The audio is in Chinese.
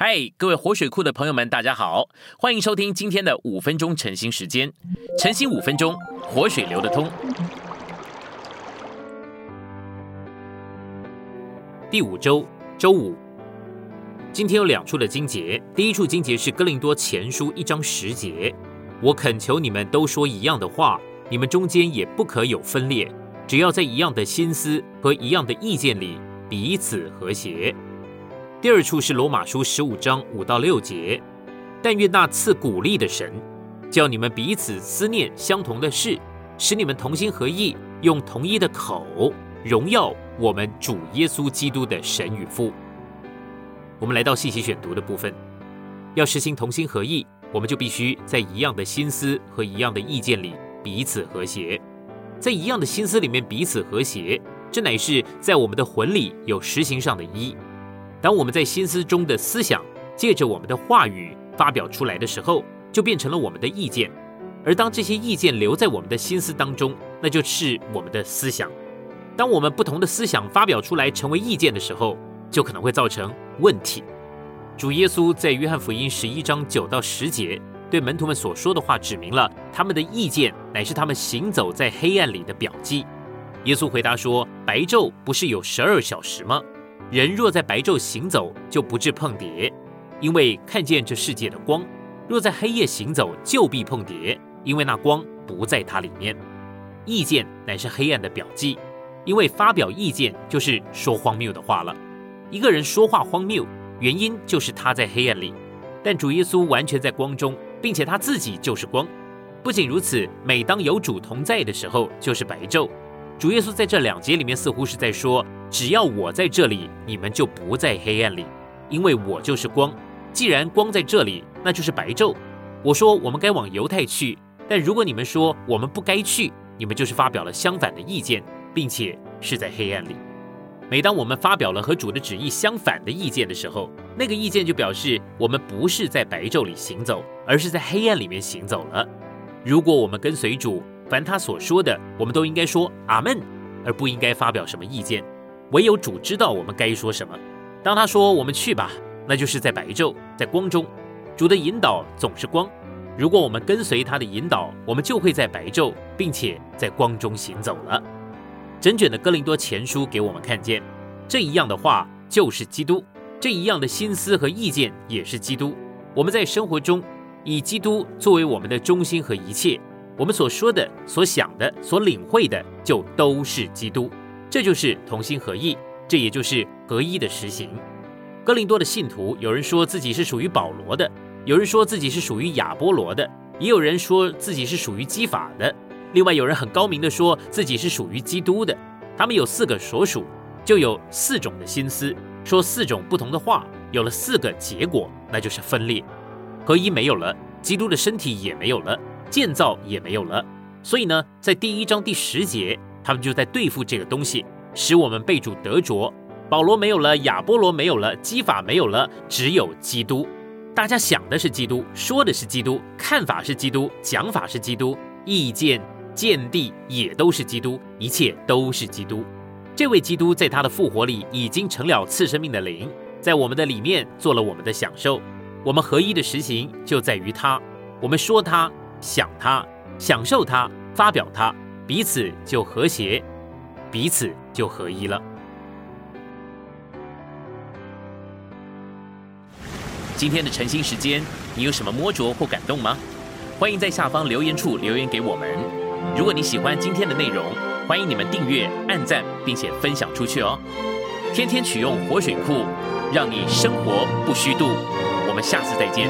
嗨，各位活水库的朋友们，大家好，欢迎收听今天的五分钟晨兴时间。晨兴五分钟，活水流得通。第五周周五，今天有两处的经节。第一处经节是哥林多前书一章十节，我恳求你们都说一样的话，你们中间也不可有分裂，只要在一样的心思和一样的意见里彼此和谐。第二处是罗马书十五章五到六节，但愿那赐鼓励的神，叫你们彼此思念相同的事，使你们同心合意，用同一的口荣耀我们主耶稣基督的神与父。我们来到细细选读的部分，要实行同心合意，我们就必须在一样的心思和一样的意见里彼此和谐，在一样的心思里面彼此和谐，这乃是在我们的魂里有实行上的一。当我们在心思中的思想借着我们的话语发表出来的时候，就变成了我们的意见；而当这些意见留在我们的心思当中，那就是我们的思想。当我们不同的思想发表出来成为意见的时候，就可能会造成问题。主耶稣在约翰福音十一章九到十节对门徒们所说的话，指明了他们的意见乃是他们行走在黑暗里的表记。耶稣回答说：“白昼不是有十二小时吗？”人若在白昼行走，就不致碰蝶，因为看见这世界的光；若在黑夜行走，就必碰蝶，因为那光不在它里面。意见乃是黑暗的表记，因为发表意见就是说荒谬的话了。一个人说话荒谬，原因就是他在黑暗里；但主耶稣完全在光中，并且他自己就是光。不仅如此，每当有主同在的时候，就是白昼。主耶稣在这两节里面似乎是在说。只要我在这里，你们就不在黑暗里，因为我就是光。既然光在这里，那就是白昼。我说我们该往犹太去，但如果你们说我们不该去，你们就是发表了相反的意见，并且是在黑暗里。每当我们发表了和主的旨意相反的意见的时候，那个意见就表示我们不是在白昼里行走，而是在黑暗里面行走了。如果我们跟随主，凡他所说的，我们都应该说阿门，而不应该发表什么意见。唯有主知道我们该说什么。当他说“我们去吧”，那就是在白昼，在光中。主的引导总是光。如果我们跟随他的引导，我们就会在白昼，并且在光中行走了。整卷的哥林多前书给我们看见，这一样的话就是基督，这一样的心思和意见也是基督。我们在生活中以基督作为我们的中心和一切，我们所说的、所想的、所领会的，就都是基督。这就是同心合意，这也就是合一的实行。哥林多的信徒，有人说自己是属于保罗的，有人说自己是属于亚波罗的，也有人说自己是属于基法的。另外有人很高明的说自己是属于基督的。他们有四个所属，就有四种的心思，说四种不同的话，有了四个结果，那就是分裂。合一没有了，基督的身体也没有了，建造也没有了。所以呢，在第一章第十节。他们就在对付这个东西，使我们被主得着。保罗没有了，亚波罗没有了，基法没有了，只有基督。大家想的是基督，说的是基督，看法是基督，讲法是基督，意见见地也都是基督，一切都是基督。这位基督在他的复活里已经成了次生命的灵，在我们的里面做了我们的享受。我们合一的实行就在于他，我们说他，想他，享受他，发表他。彼此就和谐，彼此就合一了。今天的晨兴时间，你有什么摸着或感动吗？欢迎在下方留言处留言给我们。如果你喜欢今天的内容，欢迎你们订阅、按赞，并且分享出去哦。天天取用活水库，让你生活不虚度。我们下次再见。